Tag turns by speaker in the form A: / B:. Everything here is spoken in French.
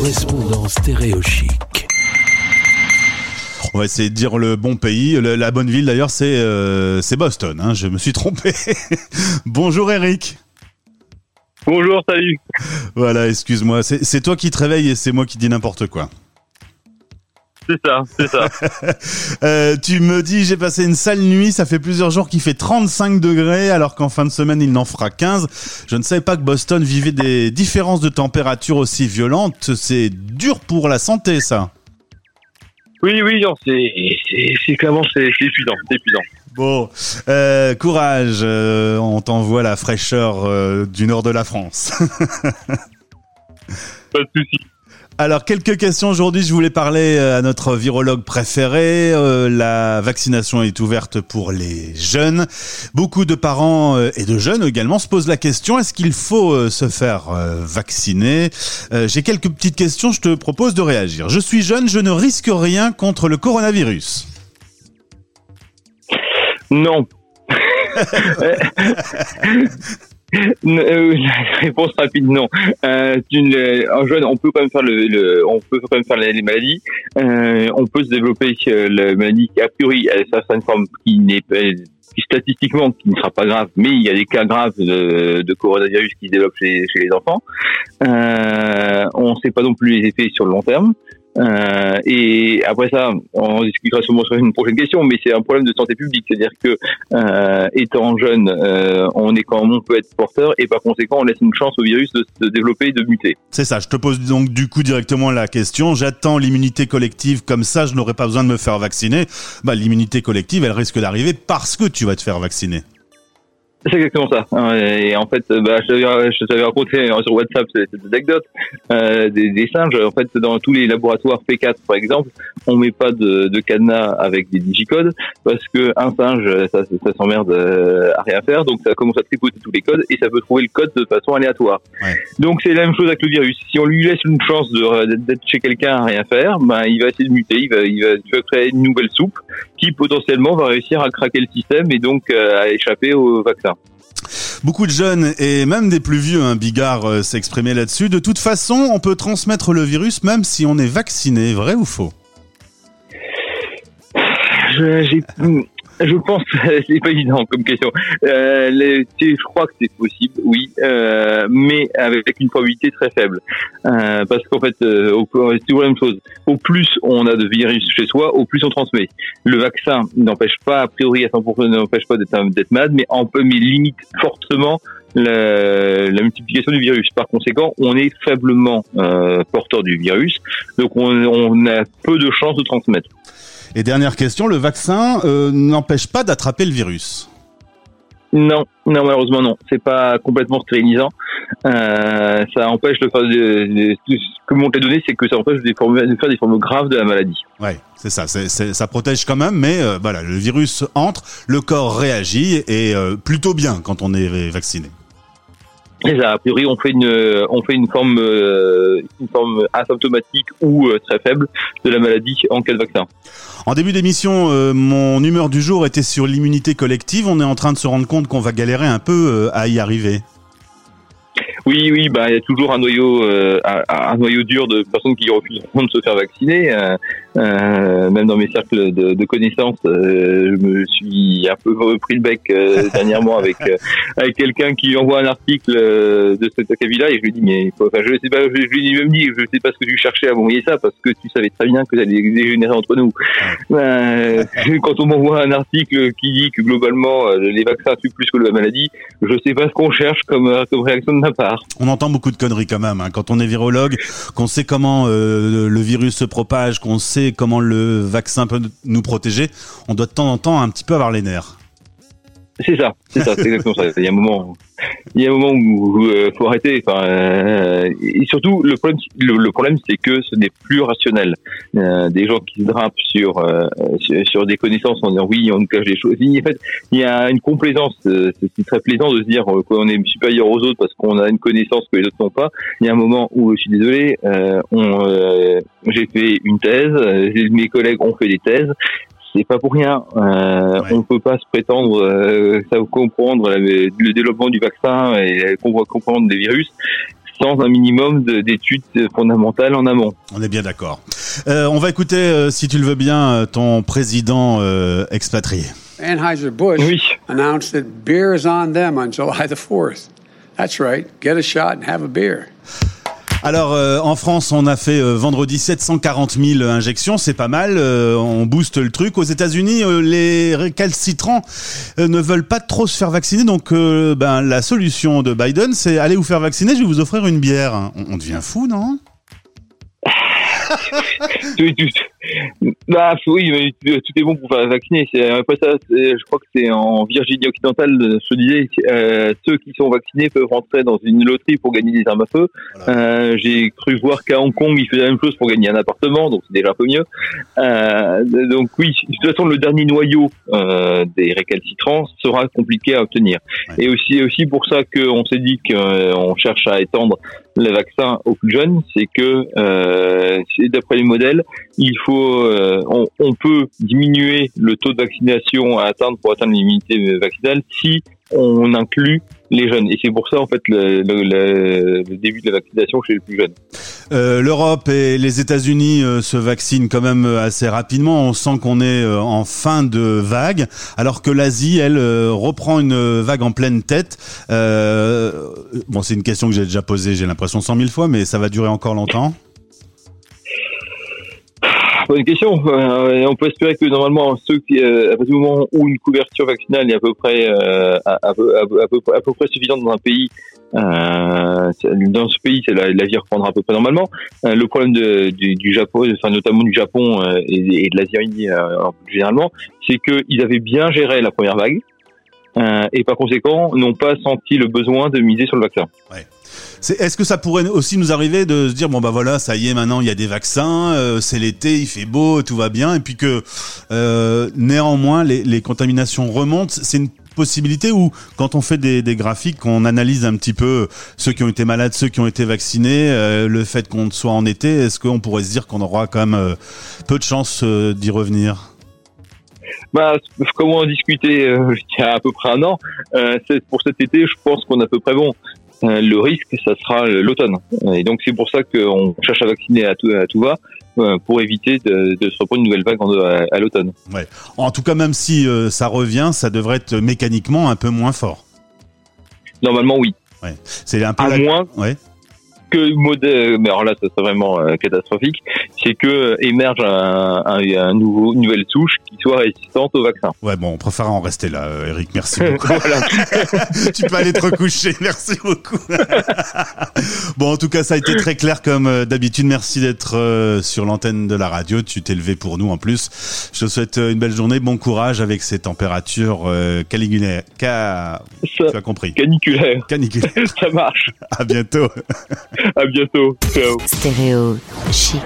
A: correspondant stéréochic.
B: On va essayer de dire le bon pays. Le- la bonne ville d'ailleurs, c'est euh, c'est Boston. hein, je me suis trompé. Bonjour Eric.
C: Bonjour, salut.
B: Voilà, excuse-moi. C'est c'est toi qui te réveilles et c'est moi qui dis n'importe quoi.
C: C'est ça, c'est ça.
B: Euh, tu me dis, j'ai passé une sale nuit, ça fait plusieurs jours qu'il fait 35 degrés, alors qu'en fin de semaine, il n'en fera 15. Je ne savais pas que Boston vivait des différences de température aussi violentes. C'est dur pour la santé, ça.
C: Oui, oui, non, c'est, clairement, c'est, épuisant, c'est épuisant.
B: Bon, euh, courage, euh, on t'envoie la fraîcheur euh, du nord de la France.
C: Pas de souci.
B: Alors, quelques questions aujourd'hui. Je voulais parler euh, à notre virologue préféré. Euh, la vaccination est ouverte pour les jeunes. Beaucoup de parents euh, et de jeunes également se posent la question est-ce qu'il faut euh, se faire vacciner? J'ai quelques petites questions. Je te propose de réagir. Je suis jeune, je ne risque rien contre le coronavirus.
C: Non. Euh, réponse rapide non. Euh, d'une- en jeune, on peut quand même faire le, le- on peut quand même faire les, maladies. Euh, on peut se développer euh, la maladie a priori a certaines formes qui n'est pas statistiquement qui ne sera pas grave, mais il y a des cas graves de, de coronavirus qui se développent chez, chez les enfants. Euh, on ne sait pas non plus les effets sur le long terme. Euh, et après ça, on discutera sûrement sur une prochaine question, mais c'est un problème de santé publique, c'est-à-dire que euh, étant jeune, euh, on est quand on peut être porteur, et par conséquent, on laisse une chance au virus de se développer et de muter.
B: C'est ça, je te pose donc du coup directement la question. J'attends l'immunité collective, comme ça je n'aurai pas besoin de me faire vacciner. Bah, l'immunité collective, elle risque d'arriver parce que tu vas te faire vacciner.
C: C'est exactement ça. hein, Et en fait, bah, je t'avais je t'avais raconté euh, sur WhatsApp cette anecdote euh, des, des singes. En fait, dans tous les laboratoires P4, par exemple, on met pas de, de cadenas avec des digicodes parce que un singe, ça, ça s'emmerde euh, à rien faire, donc ça commence à tripoter tous les codes et ça peut trouver le code de façon aléatoire.
B: Ouais.
C: Donc c'est la même chose avec le virus. Si on lui laisse une chance de- d'être chez quelqu'un à rien faire, ben il va essayer de muter, il va, il va, il va créer une nouvelle soupe qui potentiellement va réussir à craquer le système et donc euh, à échapper au vaccin.
B: Beaucoup de jeunes et même des plus vieux, hein, Bigard euh, exprimé là-dessus. De toute façon, on peut transmettre le virus même si on est vacciné, vrai ou faux?
C: Je, je pense c'est pas évident comme question. Euh, je crois que c'est possible, oui, euh, mais avec une probabilité très faible. Euh, parce qu'en fait, euh, au- c'est toujours la même chose. Au plus on a de virus chez soi, au plus on transmet. Le vaccin n'empêche pas, a priori à 100%, n'empêche pas d'être, d'être malade, mais en peut, mais limite fortement la, la multiplication du virus. Par conséquent, on est faiblement euh, porteur du virus, donc on, on a peu de chances de transmettre.
B: Et dernière question, le vaccin euh, n'empêche pas d'attraper le virus?
C: Non, non malheureusement non. C'est pas complètement stérilisant. Euh, ça empêche de faire des- ce que montrent les données, c'est que ça empêche formes- de faire des formes graves de la maladie.
B: Ouais, c'est ça, ça protège quand même, mais euh, voilà, le virus entre, le corps réagit et euh, plutôt bien quand on est vacciné.
C: A priori, on fait une, on fait une forme, euh, une forme asymptomatique ou euh, très faible de la maladie en cas de vaccin.
B: En début d'émission, euh, mon humeur du jour était sur l'immunité collective. On est en train de se rendre compte qu'on va galérer un peu euh, à y arriver.
C: Oui, oui, bah il y a toujours un noyau, euh, un, un noyau dur de personnes qui refusent de se faire vacciner. Euh, euh, même dans mes cercles de, de connaissances, euh, je me suis un peu pris le bec euh, dernièrement avec avec quelqu'un qui envoie un article de cet acabit-là et je lui dis mais enfin, je sais pas, je, je lui même dit je sais pas ce que tu cherchais à m'envoyer ça parce que tu savais très bien que ça allait dégénérer entre nous. Quand on m'envoie un article qui dit que globalement les vaccins tuent plus que la maladie, je sais pas ce qu'on cherche comme comme réaction de ma part.
B: On entend beaucoup de conneries quand même. hein. Quand on est virologue, qu'on sait comment le virus se propage, qu'on sait comment le vaccin peut nous protéger, on doit de temps en temps un petit peu avoir les nerfs.
C: C'est ça, c'est ça, c'est exactement ça. Il y a un moment, il y a un moment où il faut arrêter. Enfin, euh, et surtout, le problème, le, le problème, c'est que ce n'est plus rationnel. Euh, des gens qui se drapent sur, euh, sur sur des connaissances en disant oui, on nous cache des choses. Il y a une complaisance. euh, C'est très plaisant de se dire euh, qu'on est supérieur aux autres parce qu'on a une connaissance que les autres n'ont pas. Il y a un moment où, je suis désolé, euh, on, euh, j'ai fait une thèse, euh, mes collègues ont fait des thèses c'est pas pour rien. Euh,
B: Ouais.
C: On peut pas se prétendre euh, ça comprendre la- le développement du vaccin et comprendre comprendre des virus. sans un minimum d'études fondamentales en amont.
B: On est bien d'accord. Euh, on va écouter, euh, si tu le veux bien, euh, ton président euh, expatrié.
D: Anheuser-Busch
C: Oui.
D: announced that beer is on them on July the 4th. That's right. Get a shot and have a beer.
B: Alors euh, en France, on a fait euh, vendredi 740 000 injections, c'est pas mal. euh, on booste le truc. Aux États-Unis, euh, les récalcitrants ne veulent pas trop se faire vacciner, donc ben la solution de Biden, c'est allez vous faire vacciner, je vais vous offrir une bière. On, devient fou, non?
C: bah, oui, mais tout est bon pour faire vacciner. C'est après ça, je crois que c'est en Virginie occidentale, euh, je disais, euh, ceux qui sont vaccinés peuvent rentrer dans une loterie pour gagner des armes à feu. Euh, J'ai cru voir qu'à Hong Kong, ils faisaient la même chose pour gagner un appartement, donc c'est déjà un peu mieux. Euh, donc oui, de toute façon, le dernier noyau euh, des récalcitrants sera compliqué à obtenir.
B: Ouais.
C: Et aussi, aussi pour ça qu'on s'est dit qu'on cherche à étendre les vaccins aux plus jeunes, c'est que euh, d'après les modèles, il faut, euh, on, peut diminuer le taux de vaccination à atteindre pour atteindre l'immunité vaccinale si on inclut les jeunes. Et c'est pour ça en fait le, début de la vaccination chez les plus jeunes.
B: Euh, L'Europe et les États-Unis euh, se vaccinent quand même assez rapidement. On sent qu'on est en fin de vague, alors que l'Asie, elle, reprend une vague en pleine tête. Bon, c'est une question que j'ai déjà posée, j'ai l'impression 100 000 fois, mais ça va durer encore longtemps.
C: Bonne question. Euh, on peut espérer que normalement euh, à partir du moment où une couverture vaccinale est à peu près, suffisante dans un pays, euh, dans ce pays, la, vie reprendra à peu près normalement. Le problème du, Japon, enfin notamment du Japon et, de l'Asie généralement, c'est qu'ils avaient bien géré la première vague. et par conséquent, n'ont pas senti le besoin de miser sur le vaccin.
B: Est-ce que ça pourrait aussi nous arriver de se dire bon bah voilà ça y est maintenant il y a des vaccins euh, c'est l'été il fait beau tout va bien et puis que euh, néanmoins les, contaminations remontent c'est une possibilité où quand on fait des, graphiques on analyse un petit peu ceux qui ont été malades ceux qui ont été vaccinés euh, le fait qu'on soit en été est-ce qu'on pourrait se dire qu'on aura quand même peu de chances d'y revenir?
C: Bah, comme on en discutait euh, il y a à peu près un an, pour cet été, je pense qu'on est à peu près bon. Euh, le risque, ça sera l'automne. Et donc c'est pour ça qu'on cherche à vacciner à tout, à tout va, euh, pour éviter de, de se reprendre une nouvelle vague en- à, à l'automne.
B: en tout cas même si euh, ça revient ça devrait être mécaniquement un peu moins fort
C: Normalement, oui.
B: c'est un peu
C: À
B: la-
C: moins
B: ouais
C: que modèle, mais alors là, ça serait vraiment euh, catastrophique, c'est que euh, émerge un, un, un nouveau, une nouvelle souche qui soit résistante au vaccin.
B: Ouais, bon, on préfère en rester là, euh, Eric. Merci beaucoup. tu peux aller te recoucher. Merci beaucoup. bon, en tout cas, ça a été très clair comme d'habitude. Merci d'être sur l'antenne de la radio. Tu t'es levé pour nous en plus. Je te souhaite une belle journée. Bon courage avec ces températures caligulaires. Ca... Tu as compris.
C: caniculaire,
B: Caniculaires.
C: ça marche.
B: À bientôt.
C: À bientôt. Ciao.
E: Stéréo chic.